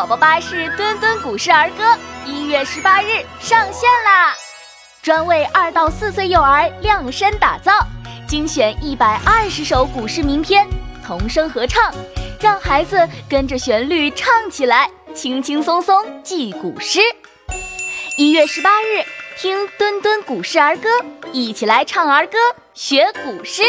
宝宝巴士墩墩古诗儿歌一月十八日上线啦。专为二到四岁幼儿量身打造精选一百二十首古诗名篇童声合唱让孩子跟着旋律唱起来轻轻松松记古诗一月十八日听墩墩古诗儿歌一起来唱儿歌学古诗